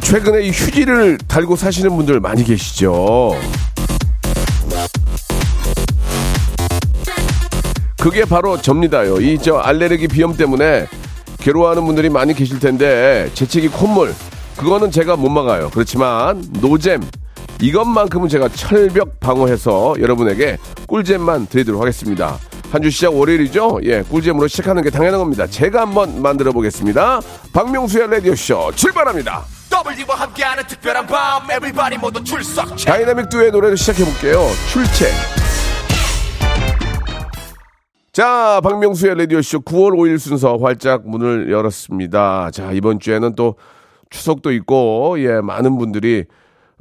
최근에 이 휴지를 달고 사시는 분들 많이 계시죠. 그게 바로 접니다요. 이 저 알레르기 비염 때문에 괴로워하는 분들이 많이 계실 텐데 재채기 콧물 그거는 제가 못 막아요. 그렇지만 노잼 이것만큼은 제가 철벽 방어해서 여러분에게 꿀잼만 드리도록 하겠습니다. 한 주 시작 월요일이죠? 예, 꿀잼으로 시작하는 게 당연한 겁니다. 제가 한번 만들어 보겠습니다. 박명수의 라디오쇼 출발합니다. W와 함께하는 특별한 밤 Everybody 모두 출석 다이나믹 듀오의 노래를 시작해 볼게요. 출첵. 자, 박명수의 라디오쇼 9월 5일 순서 활짝 문을 열었습니다. 자, 이번 주에는 또 추석도 있고, 예, 많은 분들이,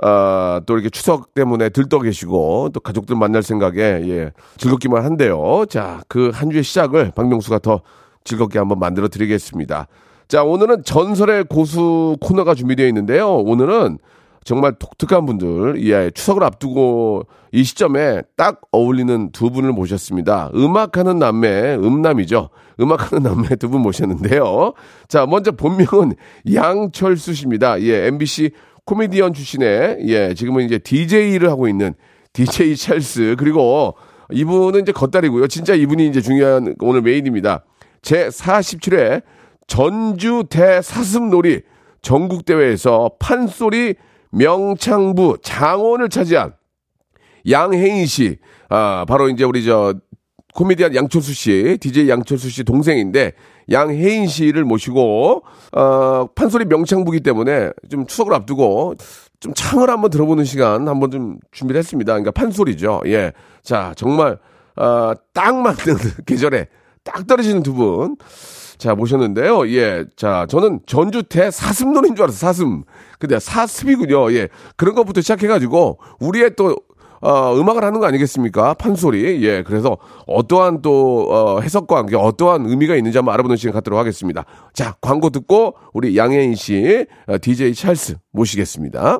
아, 또 이렇게 추석 때문에 들떠 계시고, 또 가족들 만날 생각에, 예, 즐겁기만 한데요. 자, 그 한 주의 시작을 박명수가 더 즐겁게 한번 만들어 드리겠습니다. 자, 오늘은 전설의 고수 코너가 준비되어 있는데요. 오늘은 정말 독특한 분들, 예, 추석을 앞두고 이 시점에 딱 어울리는 두 분을 모셨습니다. 음악하는 남매, 음남이죠. 음악하는 남매 두 분 모셨는데요. 자, 먼저 본명은 양철수 씨입니다. 예, MBC 코미디언 출신의, 예, 지금은 이제 DJ를 하고 있는 DJ 찰스. 그리고 이분은 이제 겉다리고요. 진짜 이분이 이제 중요한 오늘 메인입니다. 제 47회 전주 대사슴놀이 전국대회에서 판소리 명창부 장원을 차지한 양혜인 씨, 아, 바로 이제 우리 저 코미디언 양철수 씨, DJ 양철수 씨 동생인데 양혜인 씨를 모시고 어, 판소리 명창부기 때문에 좀 추석을 앞두고 좀 창을 한번 들어보는 시간 한번 좀 준비를 했습니다. 그러니까 판소리죠. 예. 자, 정말 어, 딱 맞는 계절에 딱 떨어지는 두 분. 자, 모셨는데요. 예. 자, 저는 전주 대 사슴놀인 줄 알았어요. 사슴. 근데 사슴이군요. 예. 그런 것부터 시작해가지고, 우리의 또, 어, 음악을 하는 거 아니겠습니까? 판소리. 예. 그래서 어떠한 또, 어, 해석과 함께 어떠한 의미가 있는지 한번 알아보는 시간 갖도록 하겠습니다. 자, 광고 듣고, 우리 양혜인 씨, 어, DJ 찰스 모시겠습니다.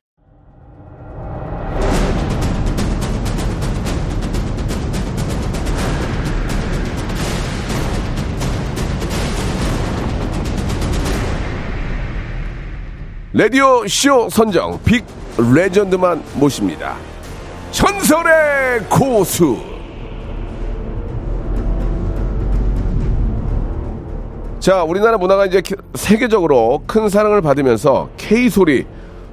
라디오 쇼 선정 빅 레전드만 모십니다. 전설의 고수. 자, 우리나라 문화가 이제 기- 세계적으로 큰 사랑을 받으면서 K-소리,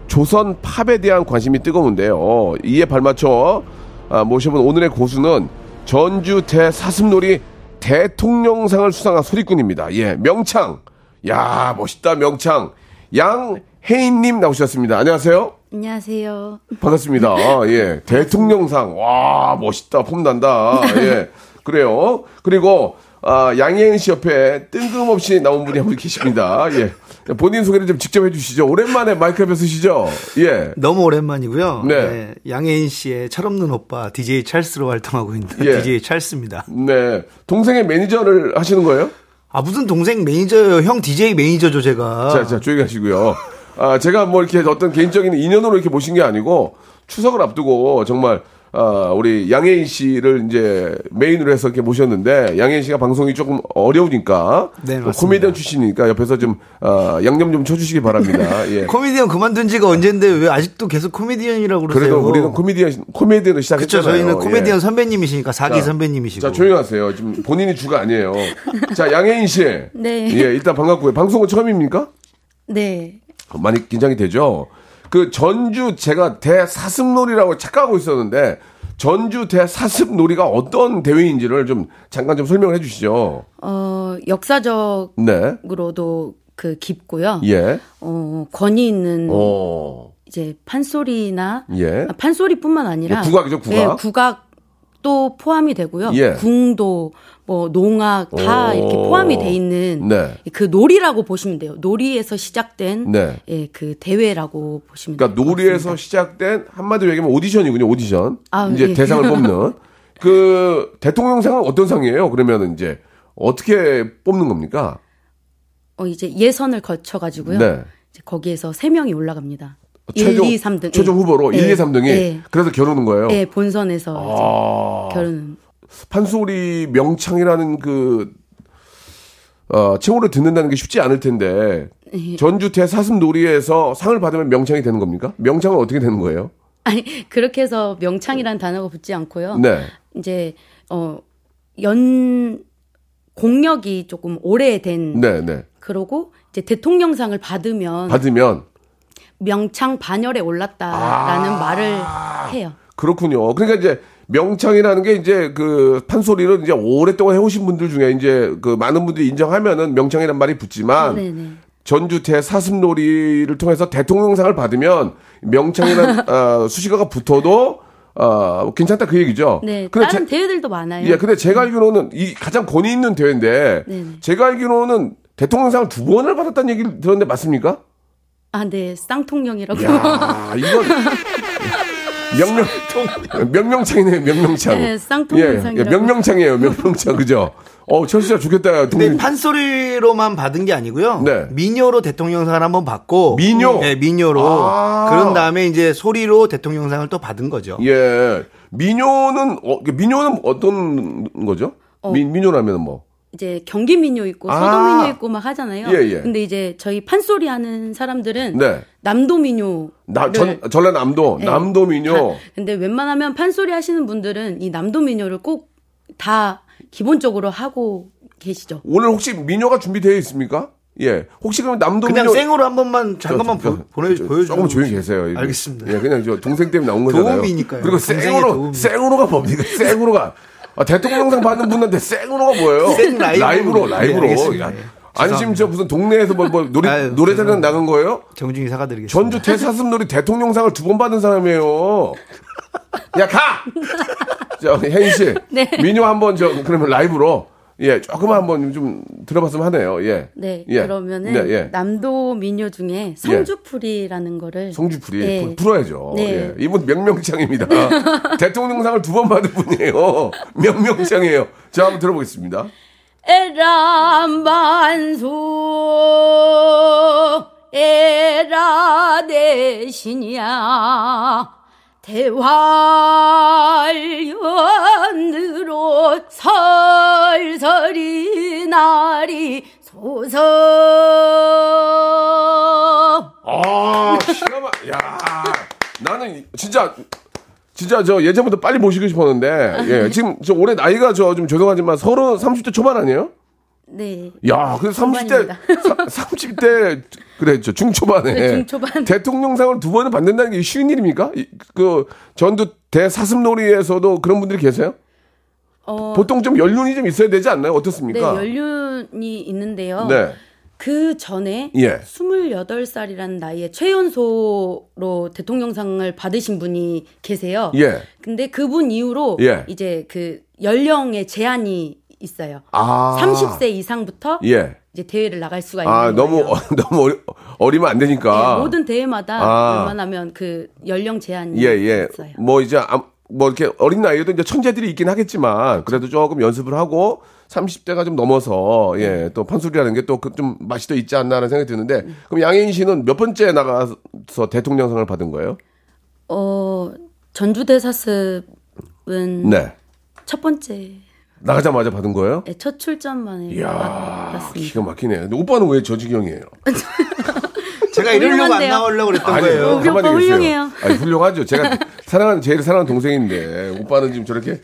조선 팝에 대한 관심이 뜨거운데요. 이에 발맞춰 아, 모셔본 오늘의 고수는 전주 대 사슴놀이 대통령상을 수상한 소리꾼입니다. 예, 명창. 야, 멋있다, 명창. 양 혜인님 나오셨습니다. 안녕하세요. 안녕하세요. 반갑습니다. 아, 예. 대통령상. 와, 멋있다. 폼난다. 예. 그래요. 그리고, 아, 양혜은 씨 옆에 뜬금없이 나온 분이 한 분 계십니다. 예. 본인 소개를 좀 직접 해주시죠. 오랜만에 마이크 옆에 쓰시죠? 예. 너무 오랜만이고요. 네. 네. 양혜인 씨의 철없는 오빠 DJ 찰스로 활동하고 있는 예. DJ 찰스입니다. 네. 동생의 매니저를 하시는 거예요? 아 무슨 동생 매니저예요? 형 DJ 매니저죠 제가. 자, 자, 조용히 하시고요. 아, 제가 뭐 이렇게 어떤 개인적인 인연으로 이렇게 모신 게 아니고 추석을 앞두고 정말 아, 우리 양혜인 씨를 이제 메인으로 해서 이렇게 모셨는데 양혜인 씨가 방송이 조금 어려우니까 네. 코미디언 출신이니까 옆에서 좀 아, 양념 좀 쳐주시기 바랍니다. 예. 코미디언 그만둔 지가 언젠데 왜 아직도 계속 코미디언이라고 그러세요? 그래도 우리는 코미디언 코미디언을 시작했잖아요. 그렇죠. 저희는 코미디언 예. 선배님이시니까 사기 자, 선배님이시고. 자 조용히 하세요. 지금 본인이 주가 아니에요. 자 양혜인 씨. 네. 예, 일단 반갑고요. 방송은 처음입니까? 네. 많이 긴장이 되죠. 그 전주 제가 대사슴놀이라고 착각하고 있었는데 전주 대사습 놀이가 어떤 대회인지를 좀 잠깐 좀 설명을 해 주시죠. 어, 역사적으로도 네. 그 깊고요. 예. 어, 권위 있는 어. 이제 판소리나 예. 아, 판소리뿐만 아니라 예, 국악이죠, 국악. 네, 국악 도 포함이 되고요. 예. 궁도 뭐 농악 다 오. 이렇게 포함이 돼 있는 네. 그 놀이라고 보시면 돼요. 놀이에서 시작된 네. 예, 그 대회라고 보시면 그러니까 될것 놀이에서. 시작된 한마디로 얘기하면 오디션이군요. 오디션. 아, 이제 예. 대상을 뽑는 그 대통령상은 어떤 상이에요? 그러면 이제 어떻게 뽑는 겁니까? 어, 이제 예선을 거쳐 가지고요. 네. 거기에서 세 명이 올라갑니다. 최종, 1, 2, 3등. 최종 후보로 1, 2, 3등이 네. 그래서 겨루는 거예요. 네, 본선에서 아. 이제 결혼은 판소리 명창이라는 그 어, 칭호를 듣는다는 게 쉽지 않을 텐데 예. 전주 대사슴 놀이에서 상을 받으면 명창이 되는 겁니까? 명창은 어떻게 되는 거예요? 아니 그렇게 해서 명창이라는 단어가 붙지 않고요. 네. 이제 어 연 공력이 조금 오래된 네, 네. 그러고 이제 대통령상을 받으면 받으면 명창 반열에 올랐다라는 아. 말을 해요. 그렇군요. 그러니까 이제 명창이라는 게 이제 그 판소리를 이제 오랫동안 해오신 분들 중에 이제 그 많은 분들이 인정하면은 명창이란 말이 붙지만 네네. 전주 대사슴놀이를 통해서 대통령상을 받으면 명창이라는 어, 수식어가 붙어도 어, 괜찮다 그 얘기죠. 네, 근데 다른 제- 대회들도 많아요. 예, 근데 제가 알기로는 이 가장 권위 있는 대회인데 네네. 제가 알기로는 대통령상을 두 번을 받았다는 얘기를 들었는데 맞습니까? 아, 네, 쌍통령이라고. 야, 이건 명명 명명창이네요, 명명창. 네, 쌍통령상이라고. 예, 예, 명명창이에요, 명명창 그죠? 어, 철수야 좋겠다. 근데 동생. 판소리로만 받은 게 아니고요. 네. 민요로 대통령상을 한번 받고 민요? 네, 민요로 아. 그런 다음에 이제 소리로 대통령상을 또 받은 거죠. 예. 민요는 어, 민요는 어떤 거죠? 민 민요라면 뭐. 이제 경기 민요 있고 아. 서도 민요 있고 막 하잖아요. 예, 예. 근데 이제 저희 판소리 하는 사람들은 네. 남도 민요. 나, 전, 전라남도, 네. 남도 민요. 근데 웬만하면 판소리 하시는 분들은 이 남도 민요를 꼭 다 기본적으로 하고 계시죠. 오늘 혹시 민요가 준비되어 있습니까? 예. 혹시 그럼 남도 그냥 민요. 생으로 한 번만 잠깐만 저, 보, 보내 저, 보여줘. 조금 조용히 계세요. 알겠습니다. 예, 그냥 저 동생 때문에 나온 거잖아요. 도움이니까요. 그리고 생으로, 도움이. 생으로가 뭡니까? 생으로가. 아, 대통령상 받는 분한테 생으로가 뭐예요? 생 라이브로. 라이브로, 라이브로. 네. 야, 예, 안심 저 무슨 동네에서 뭐, 뭐 노래, 아유, 노래자랑 나간 거예요? 정중히 사과드리겠습니다. 전주 대사슴 놀이 대통령상을 두 번 받은 사람이에요. 야, 가! 저, 혜인 씨. 네. 민요 한번 저, 그러면 라이브로. 예, 조금 한번 좀 들어봤으면 하네요. 예. 네, 예. 그러면은 네, 예. 남도 민요 중에 성주풀이라는 거를 성주풀이 네. 풀- 풀어야죠. 네. 예. 이분 명명창입니다. 대통령상을 두 번 받은 분이에요. 명명창이에요. 자, 한번 들어보겠습니다. 에라 만수 에라 대신이야 대활연으로 설설이 날이 소서 아, 기가 막, 야 나는 진짜, 진짜 저 예전부터 빨리 모시고 싶었는데, 예, 지금 저 올해 나이가 저 좀 죄송하지만 서른, 30대 초반 아니에요? 네 야, 그래서 30대, 중반입니다. 30대, 그래, 저 중초반에. 네, 중초반. 대통령상을 두 번을 받는다는 게 쉬운 일입니까? 이- 그, 전두 대사슴놀이에서도 그런 분들이 계세요? 어, 보통 좀 연륜이 좀 있어야 되지 않나요? 네 어떻습니까? 연륜이 있는데요 네. 그 전에 예. 28살이라는 나이에 최연소로 대통령상을 받으신 분이 계세요. 예. 근데 그분 이후로 예. 이제 그 연령의 제한이 있어요. 아. 30세 이상부터 예. 이제 대회를 나갈 수가 있는 아, 거예요. 너무, 어, 너무 어리, 어리면 안 되니까. 네, 모든 대회마다 아. 웬만하면 그 연령 제한이 예, 예. 있어요. 뭐 이제 아, 뭐 이렇게 어린 나이에도 이제 천재들이 있긴 하겠지만 그래도 조금 연습을 하고 30대가 좀 넘어서 예, 또 판소리라는 게 또 좀 맛이 더 있지 않나라는 생각이 드는데 그럼 양혜인 씨는 몇 번째 나가서 대통령상을 받은 거예요? 어, 전주대사습은 네. 첫 번째 나가자마자 받은 거예요? 네, 첫 출전만에 이야, 받았습니다. 기가 막히네. 근데 오빠는 왜 저 지경이에요? 제가 이러려고 안 훌륭한데요. 나오려고 그랬던 아니, 거예요. 우리 오빠. 훌륭해요. 아니, 훌륭하죠. 제가 사랑하는, 제일 사랑하는 동생인데, 오빠는 지금 저렇게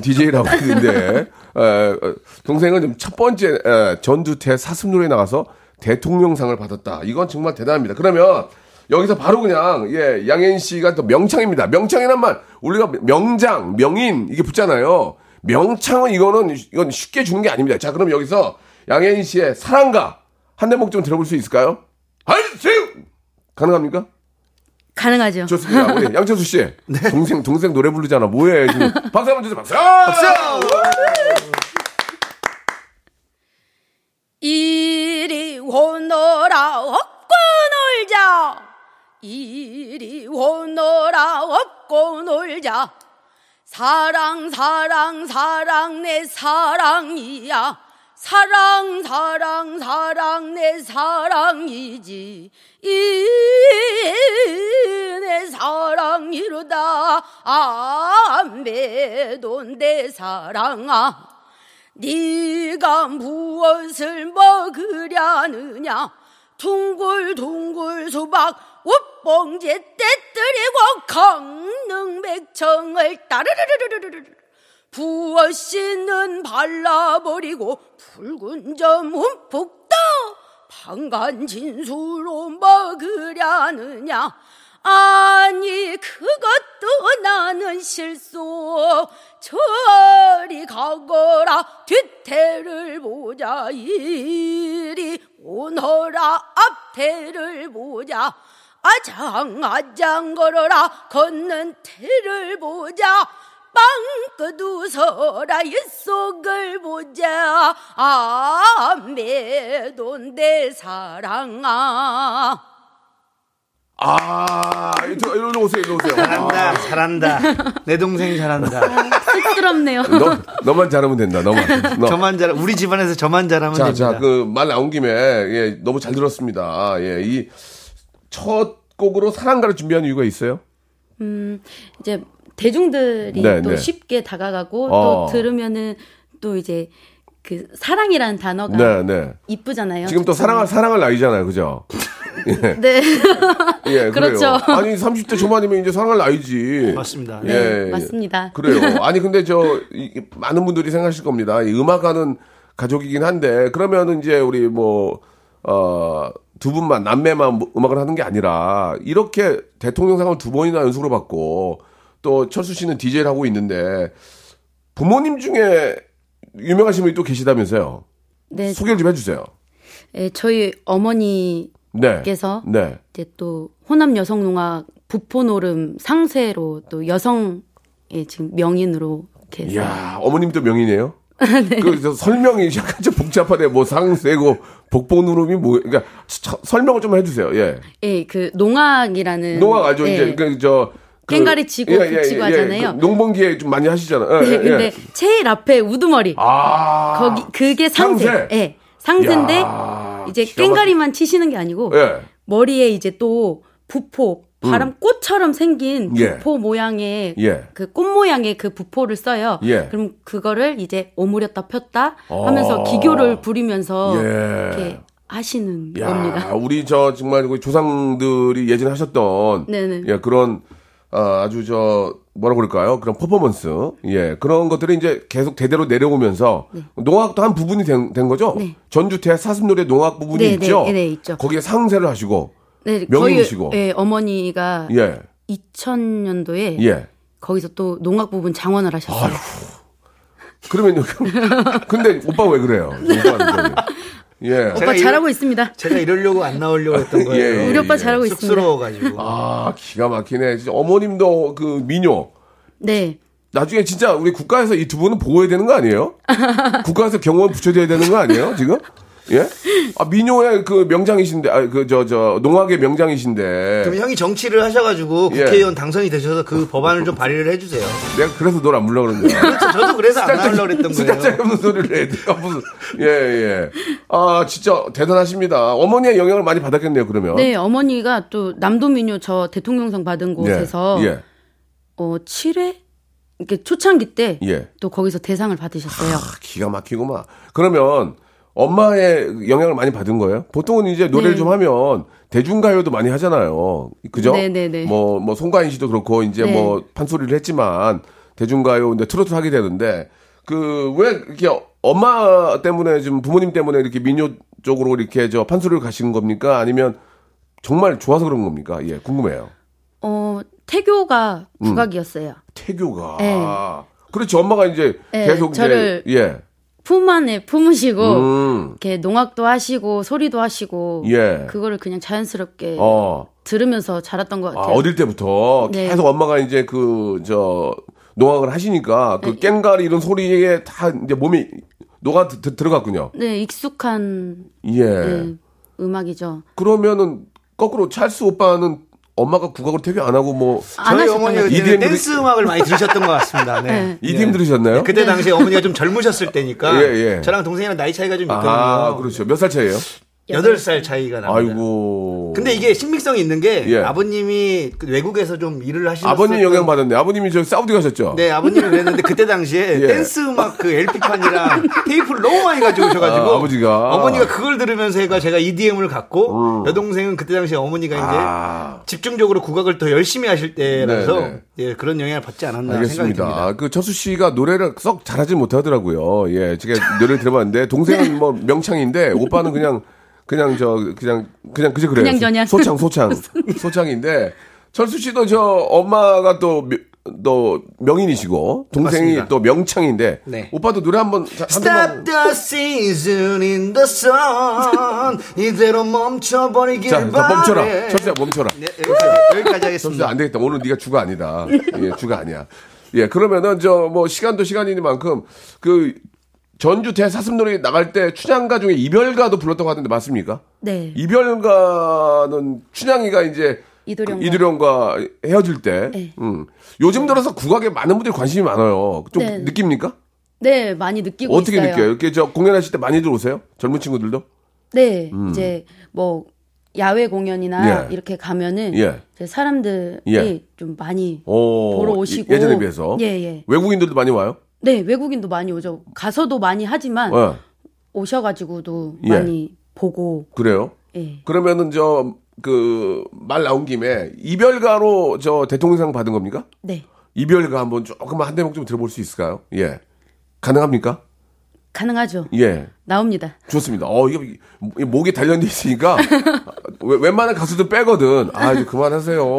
DJ를 하고 있는데, 어, 어, 동생은 지금 첫 번째 어, 전두태 사슴노래 나가서 대통령상을 받았다. 이건 정말 대단합니다. 그러면 여기서 바로 그냥 예 양현 씨가 또 명창입니다. 명창이란 말 우리가 명장, 명인 이게 붙잖아요. 명창은 이거는 이건 쉽게 주는 게 아닙니다. 자 그럼 여기서 양현 씨의 사랑가 한 대목 좀 들어볼 수 있을까요? 하이세요 가능합니까? 가능하죠. 좋습니다. 우리 양철수 씨 동생 동생 노래 부르잖아. 뭐해 지금 박수 한번 주세요. 박수. 박수. 이리 오너라 업고 놀자 이리 오너라 업고 놀자 사랑 사랑 사랑 내 사랑이야. 사랑 사랑 사랑 내 사랑이지. 이내 사랑이로다. 안배돈 내 사랑아. 네가 무엇을 먹으려느냐 둥글둥글 수박 옷봉제 떼뜨리고 강릉백청을 따르르르르르르 부어씨는 발라버리고 붉은 점 움푹 떠 방간 진수로 먹으려느냐. 아니 그것도 나는 실수. 저리 가거라. 뒤태를 보자. 이리 오너라 앞태를 보자. 아장 아장 걸어라. 걷는 태를 보자. 빵긋 웃어라 일속을 보자. 아매돈 내 사랑아 아, 이리 오세요, 이리 오세요. 잘한다, 잘한다. 내 동생 잘한다. 쑥스럽네요. 너, 너만 잘하면 된다, 너만. 너. 저만 잘, 우리 집안에서 저만 잘하면 자, 됩니다. 자, 그 말 나온 김에 예, 너무 잘 들었습니다. 예, 이 첫 곡으로 사랑가를 준비한 이유가 있어요? 이제 대중들이 네, 또 네. 쉽게 다가가고 어. 또 들으면은 또 이제 그 사랑이라는 단어가 네, 네. 이쁘잖아요. 지금 또 사랑할 사랑할 나이잖아요, 그죠? 네. 예, 그렇죠. 아니 30대 초반이면 이제 사랑할 나이지. 맞습니다. 예, 네, 맞습니다. 그래요. 아니 근데 저 이, 많은 분들이 생각하실 겁니다. 이 음악하는 가족이긴 한데 그러면은 이제 우리 뭐 어, 두 분만 남매만 뭐 음악을 하는 게 아니라 이렇게 대통령상을 두 번이나 연속으로 받고 또 철수 씨는 DJ를 하고 있는데 부모님 중에 유명하신 분이 또 계시다면서요. 네, 소개를 좀 해주세요. 예, 저희 어머니 께서 네. 네. 이제 또 호남 여성 농악 부포노름 상세로 또 여성의 지금 명인으로 이렇게 해서 이야, 어머님도 명이네요. 네. 그 설명이 약간 좀 복잡하네. 뭐 상세고 복복누름이 뭐 그러니까 서- 설명을 좀 해주세요. 예. 예, 그 농악이라는 농악 알죠? 예. 이제 그저 그, 깽가리 치고 북치고 하잖아요. 그 농번기에 좀 많이 하시잖아요. 예, 네, 예, 근데 예. 제일 앞에 우두머리 아 거기 그게 상세. 상세. 예. 상세인데 야, 이제 기가 막히- 깽가리만 치시는 게 아니고 예. 머리에 이제 또 부포 바람 꽃처럼 생긴 예. 부포 모양의 예. 그꽃 모양의 그 부포를 써요. 예. 그럼 그거를 이제 오므렸다 폈다 어. 하면서 기교를 부리면서 예. 이렇게 하시는 야, 겁니다. 우리 저 정말 그 조상들이 예전에 하셨던 네네. 예, 그런 아, 아주 저 뭐라 그럴까요? 그런 퍼포먼스. 예. 그런 것들이 이제 계속 대대로 내려오면서 농악도 한 부분이 된, 된 거죠? 네. 전주태 사슴노래 농악 부분이 네, 있죠? 네, 네, 있죠. 거기에 상세를 하시고 네, 명인이시고. 예, 어머니가 예. 2000년도에 예. 거기서 또 농악 부분 장원을 하셨어요. 그러면요. 근데 오빠 왜 그래요? 예. 오빠 제가 잘하고 있습니다. 제가 이러려고 안 나오려고 했던 거예요. 예, 예, 우리 오빠 예. 잘하고 있습니다. 쑥스러워가지고. 아, 기가 막히네. 진짜 어머님도 그 미녀. 네. 나중에 진짜 우리 국가에서 이 두 분은 보호해야 되는 거 아니에요? 국가에서 경호원 붙여줘야 되는 거 아니에요? 지금? 예? 아, 미녀의 그 명장이신데, 아, 그, 저, 저, 농악의 명장이신데. 그럼 형이 정치를 하셔가지고 예. 국회의원 당선이 되셔서 그 법안을 좀 발의를 해주세요. 내가 그래서 널안 불러 그런 거야. 그렇죠. 저도 그래서 안 나오려고 그랬던 거예요. 없는 소리를 해. 내가 무슨, 예, 예. 아, 진짜 대단하십니다. 어머니의 영향을 많이 받았겠네요, 그러면. 네, 어머니가 또 남도민요 저 대통령상 받은 곳에서 예. 어 7회 이렇게 초창기 때또 예. 거기서 대상을 받으셨어요. 아, 기가 막히구만. 그러면 엄마의 영향을 많이 받은 거예요? 보통은 이제 노래를 네. 좀 하면 대중가요도 많이 하잖아요. 그죠? 네, 네, 네. 뭐, 뭐, 송가인 씨도 그렇고, 이제 네. 뭐, 판소리를 했지만, 대중가요, 근데 트로트 하게 되는데, 그, 왜 이렇게 엄마 때문에 좀 부모님 때문에 이렇게 민요 쪽으로 이렇게 저 판소리를 가신 겁니까? 아니면 정말 좋아서 그런 겁니까? 예, 궁금해요. 어, 태교가 음. 국악이었어요. 태교가. 네. 그렇지, 엄마가 이제 네, 계속 저를 이제, 예. 품 안에 품으시고 음, 이렇게 농악도 하시고 소리도 하시고 예. 그거를 그냥 자연스럽게 어. 들으면서 자랐던 것 아, 같아요. 어릴 때부터 네. 계속 엄마가 이제 그, 저, 농악을 하시니까 네. 그 깽가리 이런 소리에 다 이제 몸이 녹아 드- 들어갔군요. 네, 익숙한 예. 네, 음악이죠. 그러면은 거꾸로 찰스 오빠는 엄마가 국악을 태교 안 하고 뭐안 저희 어머니가 것 EDM 댄스 음악을 많이 들으셨던 것 같습니다. 네. 네. EDM 들으셨나요? 그때 당시에 어머니가 좀 젊으셨을 때니까 예, 예. 저랑 동생이랑 나이 차이가 좀 있거든요. 아, 그렇죠. 몇 살 차이예요? 여덟 살 차이가 납니다. 아이고. 근데 이게 신빙성이 있는 게 예. 아버님이 그 외국에서 좀 일을 하시는 아버님 영향 받았네. 아버님이 저 사우디 가셨죠? 네, 아버님이 그랬는데 그때 당시에 예. 댄스 음악 그 LP판이랑 테이프를 너무 많이 가져오셔가지고 아, 아버지가. 어머니가 그걸 들으면서 해가 제가 EDM을 갖고 여동생은 그때 당시에 어머니가 이제 음. 아. 집중적으로 국악을 더 열심히 하실 때라서 네, 네. 예, 그런 영향을 받지 않았나 생각이 알겠습니다. 듭니다. 그 저수 씨가 노래를 썩 잘하진 못하더라고요. 예, 제가 노래를 들어봤는데 동생은 뭐 명창인데 오빠는 그냥 그냥 저 그냥 그냥 그저 그래요. 그냥 저냥. 소창 소창 소창인데 철수 씨도 저 엄마가 또 또 명인이시고 동생이 맞습니다. 또 명창인데 네. 오빠도 노래 한번 Stop the season in the sun 이대로 멈춰버리길 자, 자 바래 멈춰라. 철수야 멈춰라. 네, 여기까지, 하겠습니다 안 되겠다. 오늘 네가 주가 아니다. 예, 주가 아니야. 예, 그러면은 저 뭐 시간도 시간이니만큼 그 전주 대사슴놀이 나갈 때 춘향가 중에 이별가도 불렀다고 하던데 맞습니까? 네. 이별가는 춘향이가 이제 이도령과. 그 이도령과 헤어질 때, 네. 음. 요즘 들어서 국악에 많은 분들이 관심이 많아요. 좀 네. 느낍니까? 네, 많이 느끼고 어떻게 있어요. 느껴요? 이렇게 저 공연하실 때 많이들 오세요? 젊은 친구들도? 네, 이제 뭐 야외 공연이나 음. 예. 이렇게 가면은 예. 사람들이 예. 좀 많이 오, 보러 오시고 예- 예전에 비해서 예, 예. 외국인들도 많이 와요? 네, 외국인도 많이 오죠. 가서도 많이 하지만 어, 오셔가지고도 예. 많이 보고 그래요? 예. 그러면은 저 그 말 나온 김에 이별가로 저 대통령상 받은 겁니까? 네, 이별가 한번 조금만 한 대목 좀 들어볼 수 있을까요? 예. 가능합니까? 가능하죠. 예. 나옵니다. 좋습니다. 어, 이거 이 목이 단련돼 있으니까 왜- 웬만한 가수들 빼거든. 아, 이제 그만하세요.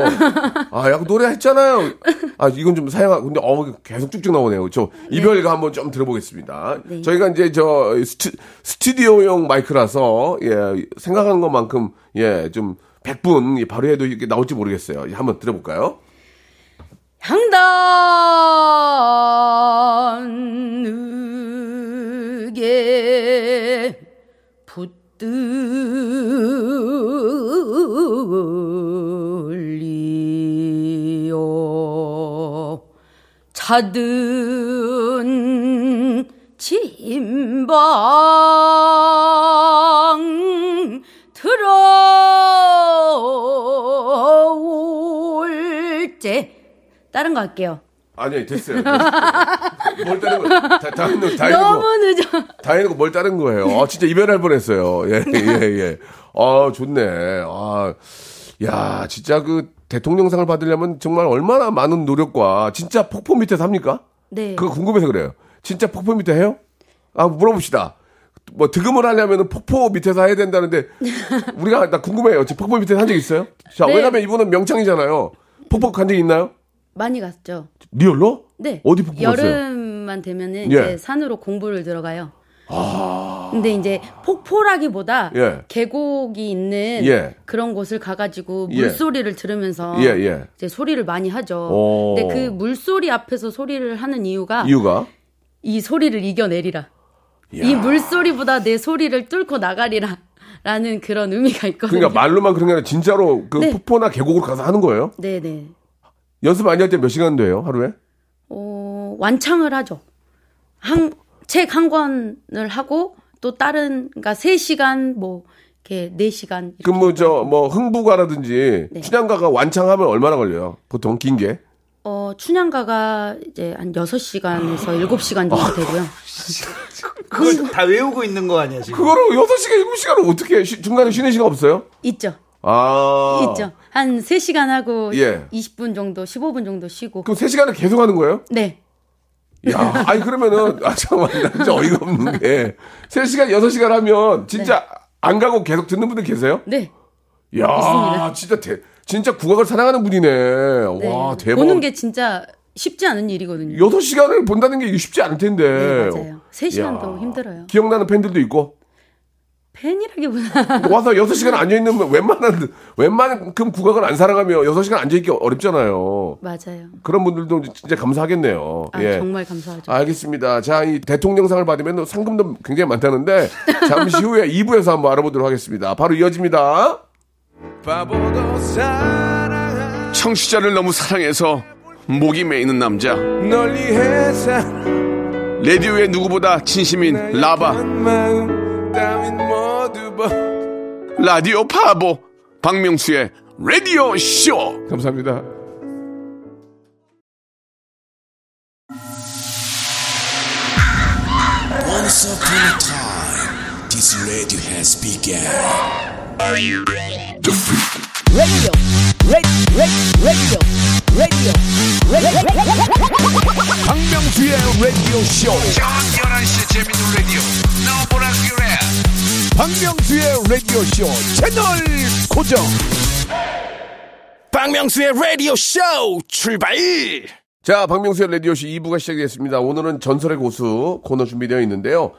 아, 약간 노래 했잖아요. 아, 이건 좀 사양하, 근데 어, 계속 쭉쭉 나오네요. 저 이별가 한번 좀 들어보겠습니다. 저희가 이제 저 스튜, 스튜 디오용 마이크라서 예, 생각하는 것만큼 예, 좀 100분 바로 해도 이렇게 나올지 모르겠어요. 예, 한번 들어볼까요? 향단으게 붙들 차든 침방 들어올 때 다른 거 할게요. 아니, 됐어요. 됐어요. 뭘 다른 거, 다, 다다 거. 너무 늦어. 다 해놓고 뭘 다른 거예요. 아, 진짜 이별할 뻔했어요. 예, 예, 예. 아, 좋네. 아, 야, 진짜 그 대통령상을 받으려면 정말 얼마나 많은 노력과 진짜 폭포 밑에서 합니까? 네. 그거 궁금해서 그래요. 진짜 폭포 밑에 해요? 아, 물어봅시다. 뭐 득음을 하려면 폭포 밑에서 해야 된다는데 우리가 나 궁금해요. 지금 폭포 밑에서 한적 있어요? 자, 네. 왜냐면 이분은 명창이잖아요. 폭포 간 적 있나요? 많이 갔죠. 리얼로? 네. 어디 폭포 갔어요? 여름만 되면은 예. 이제 산으로 공부를 들어가요. 근데 이제 폭포라기보다 예. 계곡이 있는 예. 그런 곳을 가가지고 예. 물소리를 들으면서 예, 예. 이제 소리를 많이 하죠. 오. 근데 그 물소리 앞에서 소리를 하는 이유가 이유가? 이 소리를 이겨내리라. 이 물소리보다 내 소리를 뚫고 나가리라. 라는 그런 의미가 있거든요. 그러니까 말로만 그런 게 아니라 진짜로 그 네. 폭포나 계곡으로 가서 하는 거예요? 네네. 연습 많이 할 때 몇 시간 돼요 하루에? 어, 완창을 하죠. 한, 책 한 권을 하고 또 다른, 그러니까 3시간, 뭐, 이렇게 4시간. 그럼 뭐저 뭐 흥부가라든지 네. 춘향가가 완창하면 얼마나 걸려요? 보통 긴 게? 어, 춘향가가 이제 한 6시간에서 7시간 아. 정도 되고요. 그걸 다 외우고 있는 거 아니야 지금? 그거를 6시간, 7시간을 어떻게 해? 쉬- 중간에 쉬는 시간 없어요? 있죠. 아. 있죠. 한 3시간 하고 예. 20분 정도, 15분 정도 쉬고. 그럼 3시간을 계속 하는 거예요? 네. 야, 아니 그러면은 아 잠깐만 나 진짜 어이가 없는 게 3시간, 6시간 하면 진짜 안 가고 계속 듣는 분들 계세요? 네. 야, 있습니다. 진짜 대, 진짜 국악을 사랑하는 분이네. 네. 와, 대박. 보는 게 진짜 쉽지 않은 일이거든요. 여섯 시간을 본다는 게 쉽지 않을 텐데. 네, 맞아요. 세 시간도 야. 힘들어요. 기억나는 팬들도 있고. 팬이라기보다 와서 여섯 시간 앉아 있는 웬만한, 웬만큼 국악을 안 사랑하면 여섯 시간 앉아 있기 어렵잖아요. 맞아요. 그런 분들도 진짜 감사하겠네요. 아, 예. 정말 감사하죠. 알겠습니다. 자, 이 대통령상을 받으면 상금도 굉장히 많다는데 잠시 후에 2부에서 한번 알아보도록 하겠습니다. 바로 이어집니다. 청취자를 너무 사랑해서 목이 메이는 남자. 라디오의 누구보다 진심인 라바. 라디오 파보 박명수의 라디오 쇼. 감사합니다. Once upon a time, this radio has begun. 박명수의 라디오 쇼. 박명수의 라디오 쇼 채널 고정. 박명수의 라디오 쇼 출발! 자, 박명수의 라디오 쇼 2부가 시작됐습니다. 오늘은 전설의 고수 코너 준비되어 있는데요.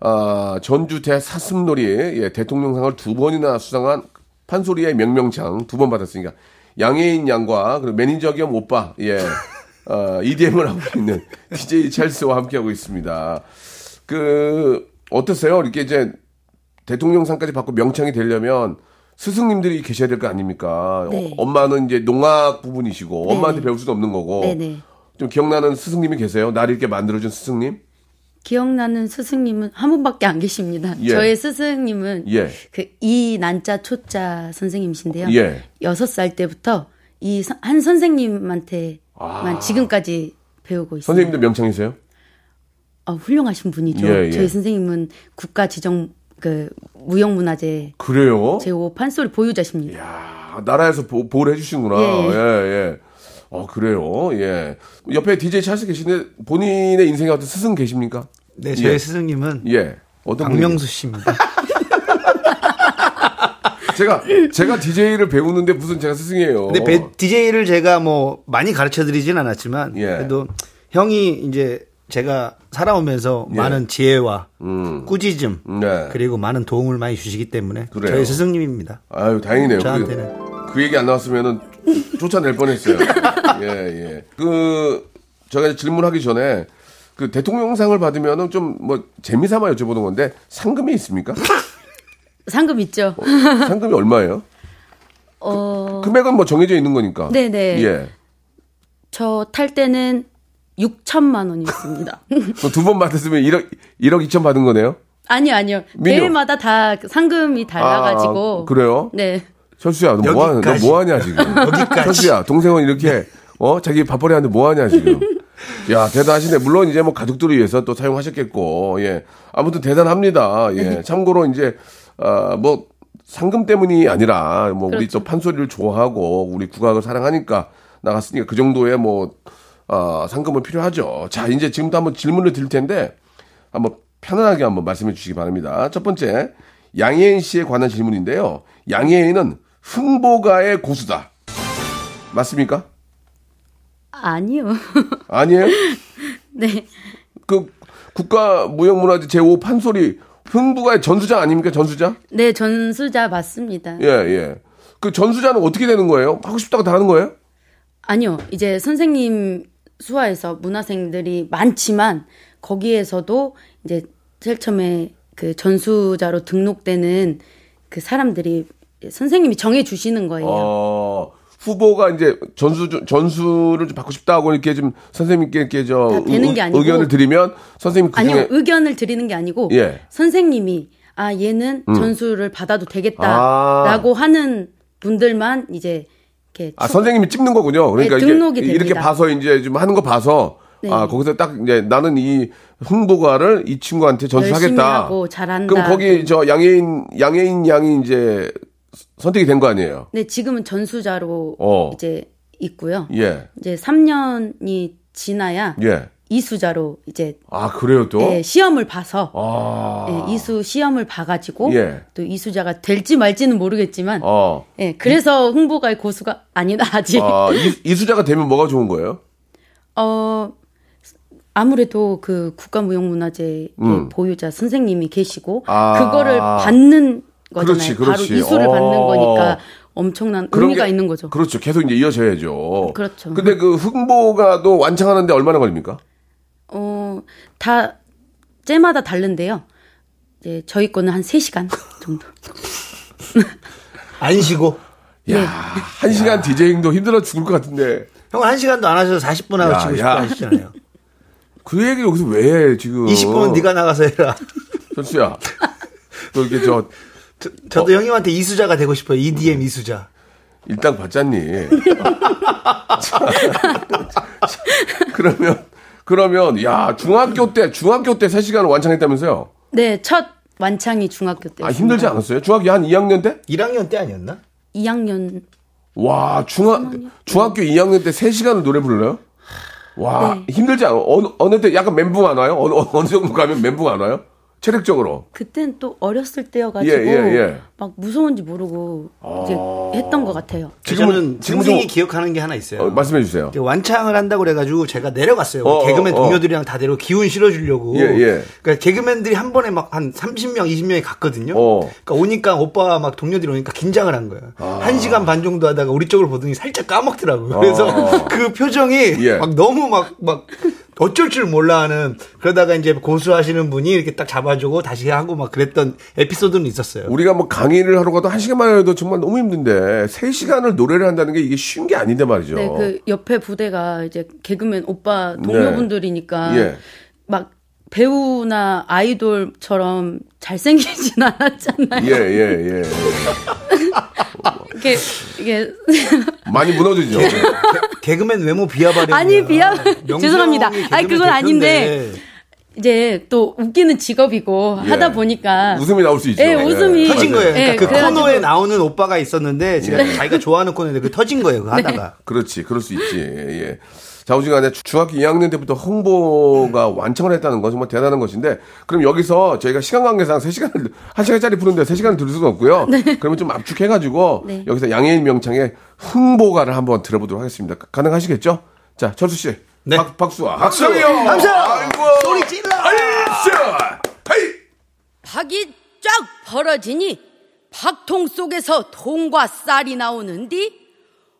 아, 전주 대사슴놀이, 예, 대통령상을 두 번이나 수상한 판소리의 명명창 두 번 받았으니까. 양혜인 양과, 그리고 매니저 겸 오빠, 예, 어, EDM을 하고 있는 DJ 찰스와 함께하고 있습니다. 그, 어떠세요? 이렇게 이제 대통령상까지 받고 명창이 되려면 스승님들이 계셔야 될 거 아닙니까? 네. 어, 엄마는 이제 농악 부분이시고 네. 엄마한테 배울 수도 없는 거고 네네. 좀 기억나는 스승님이 계세요? 나를 이렇게 만들어준 스승님? 기억나는 스승님은 한 분밖에 안 계십니다. 예. 저의 스승님은 예. 그 이난자 초자 선생님이신데요. 예. 여섯 살 때부터 이 한 선생님한테만 아. 지금까지 배우고 있습니다. 선생님도 명창이세요? 어, 훌륭하신 분이죠. 예, 예. 저희 선생님은 국가 지정 그 무형문화재 그래요? 제5 판소리 보유자십니다. 야, 나라에서 보, 보호를 해주시는구나. 예. 예, 예. 어, 그래요? 예. 옆에 DJ 찰스 계시는데 본인의 인생에 어떤 스승 계십니까? 네, 저의 예. 스승님은 예. 어떤 박명수 씨입니다. 제가, 제가 DJ를 배우는데 무슨 제가 스승이에요. 근데 배- DJ를 제가 뭐 많이 가르쳐 드리진 않았지만 예. 그래도 형이 이제 제가 살아오면서 예. 많은 지혜와 음. 꾸짖음 네. 그리고 많은 도움을 많이 주시기 때문에 그래요. 저희 스승님입니다. 아유, 다행이네요. 저한테는. 그, 그 얘기 안 나왔으면은 쫓아낼 뻔했어요. 예, 예. 그, 제가 질문하기 전에 그 대통령상을 받으면은 좀 뭐 재미삼아 여쭤보는 건데 상금이 있습니까? 상금 있죠. 상금이 얼마예요? 어, 금액은 뭐 정해져 있는 거니까. 네네. 예. 저 탈 때는 6천만 원이었습니다. 두 번 받았으면 1억, 1억 2천 받은 거네요? 아니요, 아니요. 민요. 매일마다 다 상금이 달라가지고. 아, 그래요? 네. 철수야, 너 뭐, 하냐, 너 여기까지. 뭐 하냐, 지금. 여기까지. 철수야, 동생은 이렇게, 어, 자기 밥벌이 하는데 뭐 하냐, 지금. 야, 대단하시네. 물론 이제 뭐 가족들을 위해서 또 사용하셨겠고, 예. 아무튼 대단합니다. 예. 참고로 이제, 아, 뭐, 상금 때문이 아니라, 뭐, 우리 그렇죠. 또 판소리를 좋아하고, 우리 국악을 사랑하니까 나갔으니까 그 정도의 뭐, 아, 상금은 필요하죠. 자, 이제 지금도 한번 질문을 드릴 텐데, 한번 편안하게 한번 말씀해 주시기 바랍니다. 첫 번째, 양혜인 씨에 관한 질문인데요. 양혜인은 흥보가의 고수다. 맞습니까? 아니요. 아니에요? 네. 그 국가 무형문화재 제5 판소리 흥부가의 전수자 아닙니까? 전수자? 네, 전수자 맞습니다. 예, 예. 그 전수자는 어떻게 되는 거예요? 하고 싶다고 다 하는 거예요? 아니요. 이제 선생님 수화에서 문화생들이 많지만 거기에서도 이제 제일 처음에 그 전수자로 등록되는 그 사람들이 선생님이 정해 주시는 거예요. 어, 후보가 이제 전수 전수를 좀 받고 싶다고 이렇게 좀 선생님께 이렇게 저다 되는 게 아니고. 의견을 드리면 선생님 그 아니요. 의견을 드리는 게 아니고 예. 음. 선생님이 아 얘는 전수를 받아도 되겠다라고 하는 분들만 이제 이렇게 아 추- 선생님이 찍는 거군요. 그러니까 네, 이게 등록이 이렇게 됩니다. 봐서 이제 좀 하는 거 봐서 네. 아 거기서 딱 이제 나는 이 흥보가를 이 친구한테 전수하겠다. 하고 잘한다. 그럼 거기 저 양혜인 양혜인 양이 이제 선택이 된 거 아니에요? 네, 지금은 전수자로 어. 이제 있고요. 예, 이제 3년이 지나야 예. 이수자로 이제 아, 그래요, 또? 예, 시험을 봐서 아. 예, 이수 시험을 봐가지고 예. 또 이수자가 될지 말지는 모르겠지만 어. 예, 그래서 흥부가의 고수가 아니다 아직 아, 이, 이수자가 되면 뭐가 좋은 거예요? 어 아무래도 그 국가무형문화재 음. 보유자 선생님이 계시고 아. 그거를 받는 거잖아요. 그렇지, 바로 그렇지. 이수를 어. 받는 거니까 엄청난 의미가 게- 있는 거죠. 그렇죠. 계속 이제 이어져야죠. 그렇죠. 근데 그 흥보가도 완창하는데 얼마나 걸립니까? 어, 다, 째마다 다른데요. 이제 저희 거는 한 3시간 정도. 안 쉬고. 야, 한 시간 디제잉도 힘들어 죽을 것 같은데. 형은 한 시간도 안 하셔서 40분 하고 야, 치고 싶어 야. 하시잖아요. 그 얘기 여기서 왜 해, 지금? 20분은 네가 나가서 해라. 철수야. 또 이렇게 저, 저, 저도 형님한테 이수자가 되고 싶어요. EDM 이수자. 일당 받잖니. 자, 자, 그러면, 그러면, 야, 중학교 때, 중학교 때 3시간을 완창했다면서요? 네, 첫 완창이 중학교 때. 아, 힘들지 않았어요? 중학교 한 2학년 때? 1학년 때 아니었나? 2학년. 와, 중학, 중학교 2학년 때 3시간을 노래 불러요? 와, 네. 힘들지 않아? 어느, 어느 때 약간 멘붕 안 와요? 어느, 어느 정도 가면 멘붕 안 와요? 체력적으로. 그땐 또 어렸을 때여가지고. 예, 예, 예. 막 무서운지 모르고 이제 했던 것 같아요. 지금은 좀- 기억하는 게 하나 있어요. 어, 말씀해 주세요. 완창을 한다고 그래가지고 제가 내려갔어요. 어, 개그맨 어, 어. 동료들이랑 다 데리고 기운 실어주려고. 예, 예. 그러니까 개그맨들이 한 번에 막 한 30명, 20명이 갔거든요. 어. 그러니까 오니까 오빠 막 동료들이 오니까 긴장을 한 거예요. 아. 한 시간 반 정도 하다가 우리 쪽을 보더니 살짝 까먹더라고요. 그래서 어. 그 표정이 예. 막 너무 막, 막 어쩔 줄 몰라 하는 그러다가 이제 고수하시는 분이 이렇게 딱 잡아주고 다시 하고 막 그랬던 에피소드는 있었어요. 우리가 뭐 강의를 하러 가도 한 시간만 해도 정말 너무 힘든데 세 시간을 노래를 한다는 게 이게 쉬운 게 아닌데 말이죠. 네, 그 옆에 부대가 이제 개그맨 오빠 동료분들이니까 네. 예. 막 배우나 아이돌처럼 잘생기진 않았잖아요. 예, 예, 예. 이게 이게 많이 무너지죠. 개 그맨 외모 비하발이 아니, 비하- 죄송합니다. 아니, 그건 아닌데. 이제 또 웃기는 직업이고 예. 하다 보니까 웃음이 나올 수 있죠. 예, 웃음이 터진 거예요. 그러니까 예, 그 그래가지고- 코너에 나오는 오빠가 있었는데 제가 자기가 좋아하는 코너인데 그 터진 거예요. 그거 하다가. 그렇지, 그럴 수 있지. 예. 자우지간에 중학교 2학년 때부터 홍보가 완창을 했다는 건 정말 대단한 것인데, 그럼 여기서 저희가 시간 관계상 3시간을, 1시간짜리 푸는데 3시간을 들을 수는 없고요. 그러면 좀 압축해가지고, 네. 여기서 양해인 명창의 흥보가를 한번 들어보도록 하겠습니다. 가- 가능하시겠죠? 자, 철수 씨. 네. 박, 박수와. 박수요! 박수! 아이고! 소리 질러! 아이씨! 헤이! 박이 쫙 벌어지니 박통 속에서 통과 쌀이 나오는디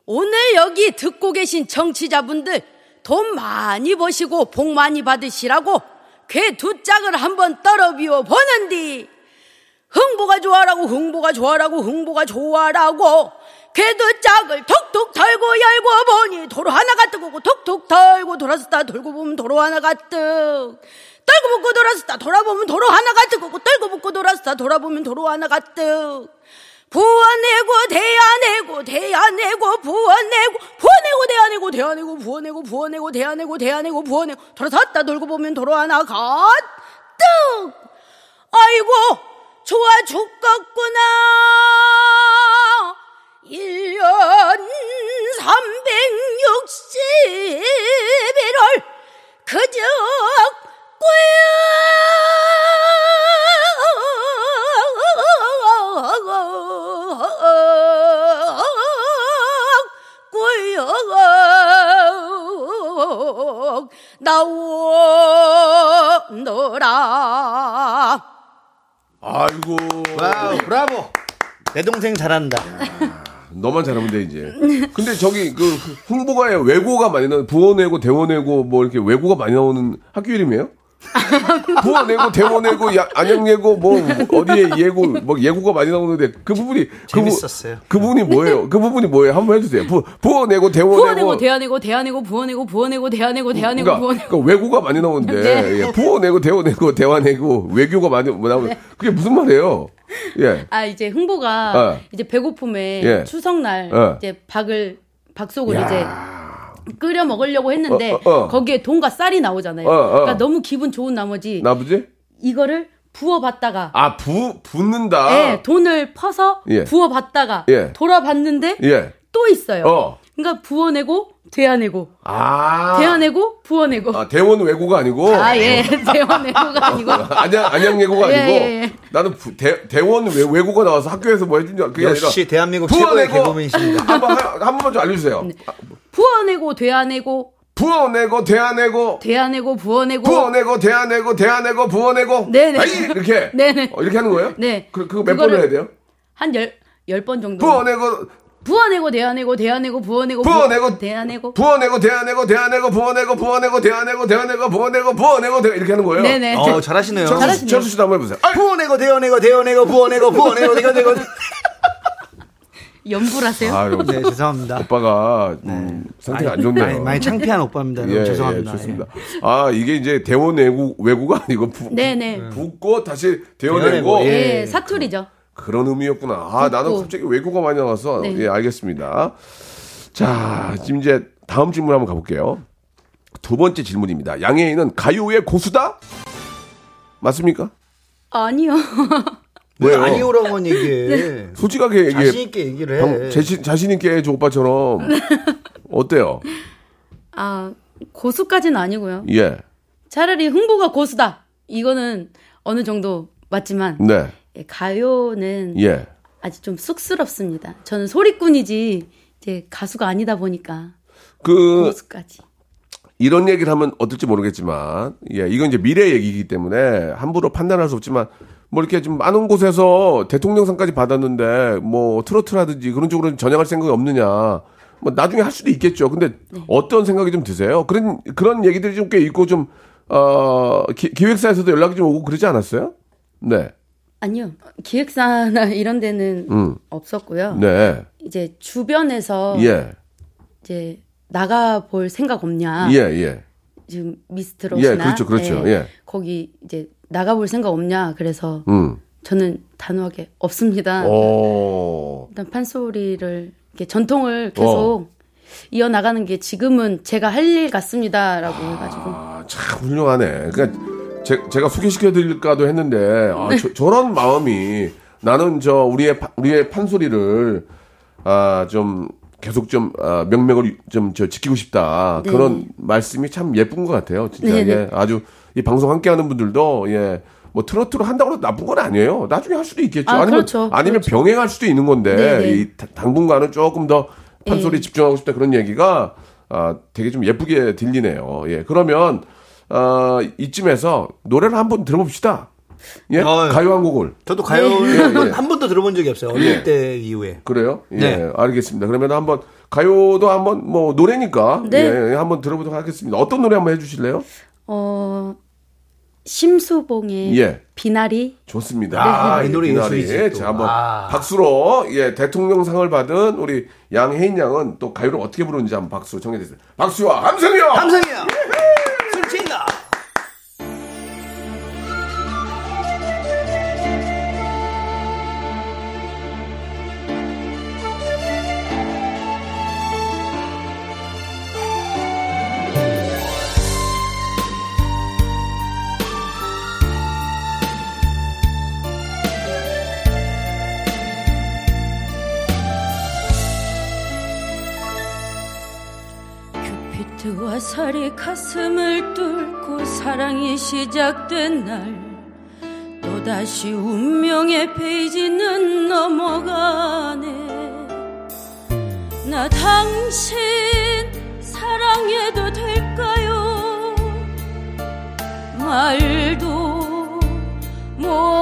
오늘 여기 듣고 계신 청취자분들 돈 많이 버시고 복 많이 받으시라고 괴 두 짝을 한번 떨어비워 보는디. 흥보가 좋아라고 흥보가 좋아라고 흥보가 좋아라고 괴두 짝을 톡톡 털고 열고 보니 도로 하나가 뜨고 톡톡 털고 돌았다. 돌고 보면 도로 하나가 뜨. 떨고 붙고 돌았다. 돌아보면 도로 하나가 뜨고 떨고 붙고 돌았다. 돌아보면 도로 하나가 뜨 부어내고 대야내고 대야내고 부어내고 부어내고 대야내고 대야내고 부어내고 부어내고 대야내고 대야내고 부어내고. 돌아섰다 돌고 보면 하나가 뜨 아이고 좋아 죽겠구나. 1년 361월 그저 꾸역 나오너라 아이고. 와우, 브라보. 내 동생 잘한다. 너만 잘하면 돼 이제. 근데 저기 그 홍보가에 외고가 많이 나오는 부어내고 대원내고 뭐 이렇게 외고가 많이 나오는 학교 이름이에요? 부어내고 대원내고 야- 안양예고 뭐 어디에 예고 뭐 예고가 많이 나오는데 그 부분이 그 부- 재밌었어요. 그 부분이 뭐예요? 그 부분이 뭐예요? 한번 해주세요. 부 부어내고 대원내고 부어내고 대야내고 대야내고 부어내고 부어내고 대야내고 대야내고 그러니까, 부어내고 그러니까 외고가 많이 나오는데 네. 예, 부어내고 대원내고 대화내고 외교가 많이 나오는 그게 무슨 말이에요? 예. 아 이제 흥보가 어. 이제 배고픔에 예. 추석날 어. 이제 박을 박 속을 야. 이제 끓여 먹으려고 했는데 어, 어, 어. 거기에 돈과 쌀이 나오잖아요. 어, 어. 그러니까 너무 기분 좋은 나머지 나부지? 이거를 부어봤다가 아, 부, 붓는다. 예, 돈을 퍼서 예. 부어봤다가 예. 돌아봤는데 예. 또 있어요. 어. 그러니까 부어내고 되어내고 아. 되어내고 부어내고. 아, 대원 외고가 아니고. 아, 예. 대어내고가 아니고. 안양, 안양 예고가 예, 아니고. 예, 예. 나는 부- 대, 대원 외, 외고가 나와서 학교에서 뭐 해준 줄, 그게 아니라. 역시 대한민국 최고의 부어내고 개그맨이십니다. 한 번, 한 번만 좀 알려주세요. 네. 부어내고 되어내고 부어내고, 대안내고, 되어내고 부어내고. 부어내고, 대안내고, 대안내고, 부어내고. 네네. 아이, 이렇게. 네네. 어, 이렇게 하는 거예요? 네. 그, 그거 몇 번을 해야 돼요? 한 열, 열 번 정도. 부어내고, 부어내고 되어내고 되어내고 부어내고 부어내고, 되어내고. 부어내고, 대안내고, 대안내고, 부어내고, 부어내고, 대안내고, 대안내고, 부어내고, 부어내고, 대- 이렇게 하는 거예요? 네네. 어, 잘하시네요. 잘하시네요. 철수 씨도 한번 해보세요. 부어내고 대어내고 대어내고 부어내고 부어내고 대어내고 연불하세요? 아유, 네 죄송합니다. 오빠가 음, 상태가 안 좋네요. 많이, 많이 창피한 오빠입니다. 여러분. 죄송합니다. 예, 좋습니다. 아, 이게 이제 대원 외국, 외국가 아니고 부, 네네. 붓고 다시 대어내고, 대어내고 예. 예, 사투리죠. 그런 의미였구나. 아, 나는. 갑자기 외국어가 많이 나와서 네. 예, 알겠습니다. 자, 지금 이제 다음 질문 한번 가볼게요. 두 번째 질문입니다. 양혜인은 가요의 고수다? 맞습니까? 아니요. 왜 왜요? 아니오라고만 얘기해. 네. 솔직하게 얘기해. 자신 있게 얘기를 해. 방- 자신, 자신 있게 해줘, 오빠처럼. 어때요? 아, 고수까지는 아니고요. 예. 차라리 흥부가 고수다. 이거는 어느 정도 맞지만 네. 예, 가요는 예. 아직 좀 쑥스럽습니다. 저는 소리꾼이지 이제 가수가 아니다 보니까 그, 고수까지. 이런 얘기를 하면 어떨지 모르겠지만, 예, 이건 이제 미래 얘기이기 때문에 함부로 판단할 수 없지만, 뭐 이렇게 좀 많은 곳에서 대통령상까지 받았는데, 뭐 트로트라든지 그런 쪽으로 전향할 생각이 없느냐. 뭐 나중에 할 수도 있겠죠. 근데 어떤 생각이 좀 드세요? 그런, 그런 얘기들이 좀 꽤 있고 좀, 어, 기, 기획사에서도 연락이 좀 오고 그러지 않았어요? 네. 아니요. 기획사나 이런 데는 음. 없었고요. 네. 이제 주변에서 예. 이제 나가 볼 생각 없냐. 예, 예. 지금 미스트롯이나 예, 그렇죠, 그렇죠. 예. 거기 이제 나가 볼 생각 없냐. 그래서 음. 저는 단호하게 없습니다. 오. 일단 판소리를 이렇게 전통을 계속 이어 나가는 게 지금은 제가 할 일 같습니다라고 해가지고 아, 참 훌륭하네. 그러니까 제, 제가 소개시켜 드릴까도 했는데 아, 저, 저런 마음이 나는 저 우리의 파- 우리의 판소리를 아, 좀 계속 좀 아, 명맥을 좀 저 지키고 싶다. 네. 그런 말씀이 참 예쁜 것 같아요. 진짜 네, 네. 예, 아주 이 방송 함께 하는 분들도 예. 뭐 트로트로 한다고 해도 나쁜 건 아니에요. 나중에 할 수도 있겠죠. 아, 니면 그렇죠. 아니면 그렇죠. 병행할 수도 있는 건데 네, 네. 이 다- 당분간은 조금 더 판소리 예. 집중하고 싶다 그런 얘기가 아, 되게 좀 예쁘게 들리네요. 예. 그러면 어, 이쯤에서 노래를 한 번 들어봅시다. 예? 어, 가요 한 곡을. 저도 가요를 예, 한, 번, 예. 한 번도 들어본 적이 없어요. 어릴 예. 때 이후에. 그래요? 예. 네. 알겠습니다. 그러면 한번 가요도 한번 뭐 노래니까 네. 예, 한번 들어보도록 하겠습니다. 어떤 노래 한번 해 주실래요? 어 심수봉의 예. 비나리 좋습니다. 아, 이 노래 비나리. 자, 한번 아. 박수로 예, 대통령상을 받은 우리 양혜인 양은 또 가요를 어떻게 부르는지 한번 박수로 정해 주세요. 박수와 함성이요. 감성이야. 술 살이 가슴을 뚫고 사랑이 시작된 날 또다시 운명의 페이지는 넘어가네. 나 당신 사랑해도 될까요? 말도 못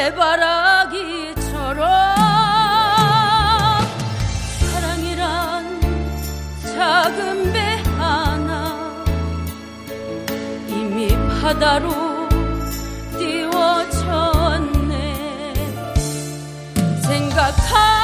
해바라기처럼 사랑이란 작은 배 하나 이미 바다로 띄워졌네. 생각하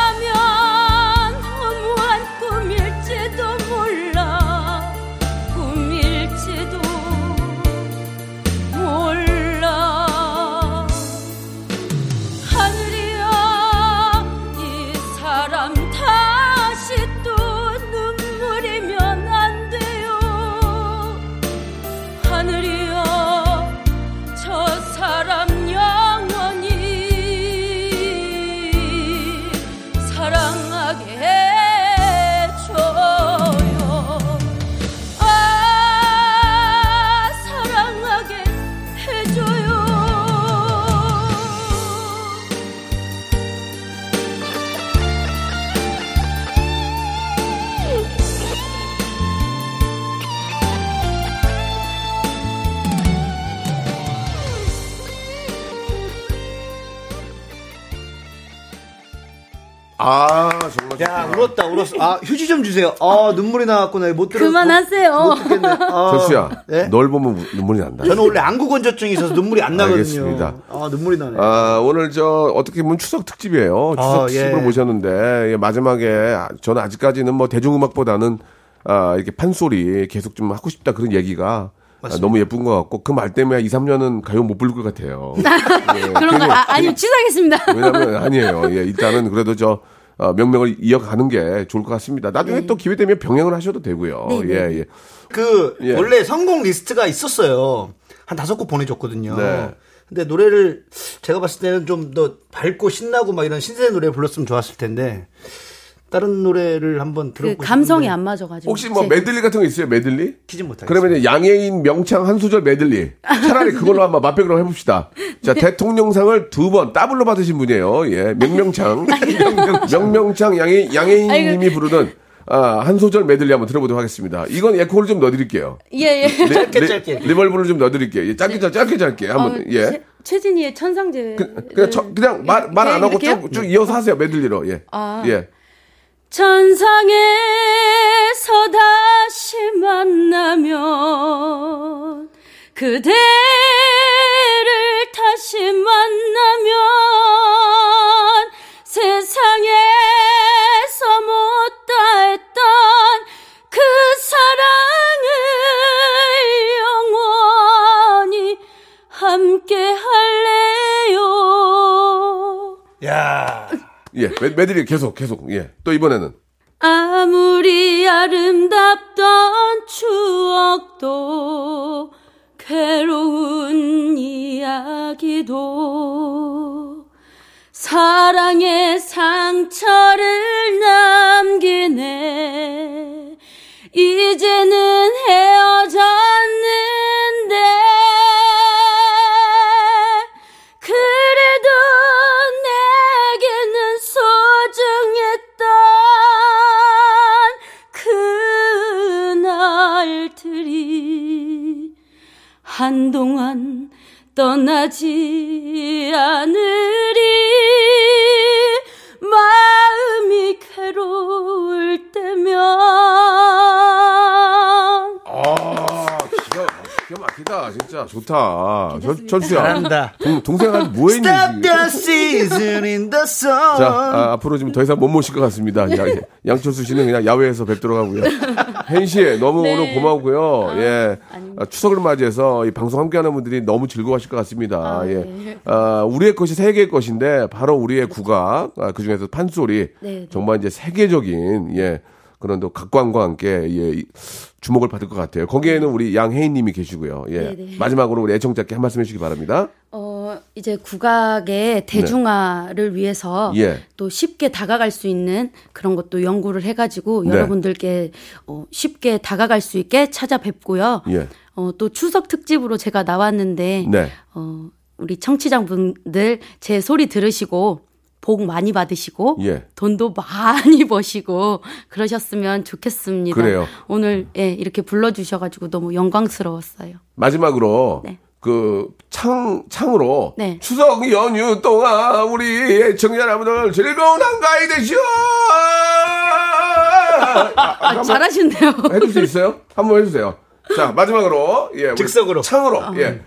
울었다 울었어. 아 휴지 좀 주세요. 아 눈물이 나왔구나. 못 들어. 그만하세요. 못, 못 듣겠네. 아, 네? 널 보면 우- 눈물이 난다. 저는 원래 안구 건조증이 있어서 눈물이 안 나거든요. 알겠습니다. 아 눈물이 나네. 아, 오늘 저 어떻게 보면 추석 특집이에요. 추석 아, 특집으로 예. 모셨는데 예, 마지막에 아, 저는 아직까지는 뭐 대중음악보다는 아, 이렇게 판소리 계속 좀 하고 싶다 그런 얘기가 아, 너무 예쁜 것 같고 그 말 때문에 2, 3년은 가요 못 부를 것 같아요. 예, 그런 거 괜히- 아, 아니요 취소하겠습니다. 왜냐면 아니에요. 예, 일단은 그래도 저 어, 명명을 이어가는 게 좋을 것 같습니다. 나중에 또 기회 되면 병행을 하셔도 되고요. 네, 네. 예, 예. 그 예. 원래 선곡 리스트가 있었어요. 한 다섯 곡 보내줬거든요. 네. 근데 노래를 제가 봤을 때는 좀 더 밝고 신나고 막 이런 신세대 노래 불렀으면 좋았을 텐데 다른 노래를 한번 그 들어보고 감성이 싶은데 안 맞아가지고. 혹시 뭐 제- 메들리 같은 거 있어요? 메들리? 키지 못하겠어요. 그러면 양해인 명창 한 소절 메들리. 차라리 그걸로 한번 맛배기로 네. 해봅시다. 자, 대통령상을 두번 더블로 받으신 분이에요. 예, 명명창. 명명창 양해, 양해인 아이고. 님이 부르는 아, 한 소절 메들리 한번 들어보도록 하겠습니다. 이건 에코를 좀 넣어드릴게요. 예 예. 리, 짧게, 리- 짧게. reverb를 좀 넣어드릴게요. 예, 짧게, 짧게, 짧게, 짧게. 한번, 어, 예. 최, 최진희의 천상재회. 그, 그냥, 저- 그냥 말, 말 안 하고 쭉, 쭉 이어서 하세요. 메들리로. 예. 아. 예. 천상에서 다시 만나면 그대를 다시 만나면 메, 메들리 계속, 계속. 예. 또 이번에는. 아무리 아름답던 추억도 괴로운 이야기도 사랑의 상처를 남기네 이제는 헤 떠나지 않으리 기가 막히다. 진짜 좋다. 저, 철수야. 잘한다. 동, 동생한테 뭐 했니? Stop the season in the sun. 자, 아, 앞으로 좀더 이상 못 모실 것 같습니다. 야, 양철수 씨는 그냥 야외에서 뵙도록 하고요. hen 씨, 너무 네. 오늘 고마우고요. 예. 아, 추석을 맞이해서 이 방송 함께하는 분들이 너무 즐거워하실 것 같습니다. 아, 예. 네. 아, 우리의 것이 세계의 것인데 바로 우리의 국악, 아, 그 중에서 판소리. 네, 네. 정말 이제 세계적인, 예. 그런 또 각광과 함께 예, 이- 주목을 받을 것 같아요. 거기에는 우리 양혜인님이 계시고요. 예. 네네. 마지막으로 우리 애청자께 한 말씀 해주시기 바랍니다. 어, 이제 국악의 대중화를 위해서 예. 또 쉽게 다가갈 수 있는 그런 것도 연구를 해가지고 네. 여러분들께 어, 쉽게 다가갈 수 있게 찾아뵙고요. 예. 어, 또 추석 특집으로 제가 나왔는데 네. 어, 우리 청취자분들 제 소리 들으시고 복 많이 받으시고 예. 돈도 많이 버시고 그러셨으면 좋겠습니다. 그래요. 오늘 예, 이렇게 불러 주셔 가지고 너무 영광스러웠어요. 마지막으로 네. 그 창, 창으로 네. 추석 연휴 동안 우리 애청자 여러분들 즐거운 한가위 되시오! 아, 아, 잘하신대요. 해줄 수 있어요? 한번 해주세요. 자, 마지막으로. 예, 즉석으로. 창으로. 아. 예.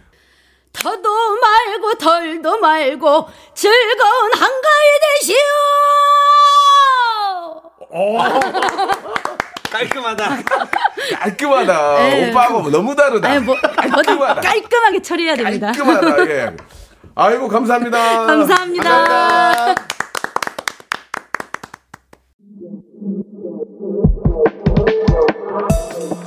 더도 말고 덜도 말고 즐거운 한가위 되시오. 깔끔하다. 깔끔하다. 네. 오빠하고 너무 다르다. 아니, 뭐, 깔끔하다. 깔끔하게 처리해야 됩니다. 깔끔하다. 예. 아이고, 감사합니다. 감사합니다. 감사합니다.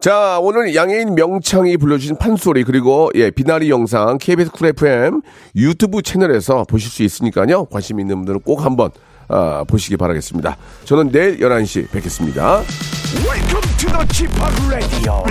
자, 오늘 양해인 명창이 불러주신 판소리, 그리고, 예, 비나리 영상, KBS Cool FM 유튜브 채널에서 보실 수 있으니까요. 관심 있는 분들은 꼭 한번, 아, 보시기 바라겠습니다. 저는 내일 11시 뵙겠습니다. Welcome to the Chip Radio.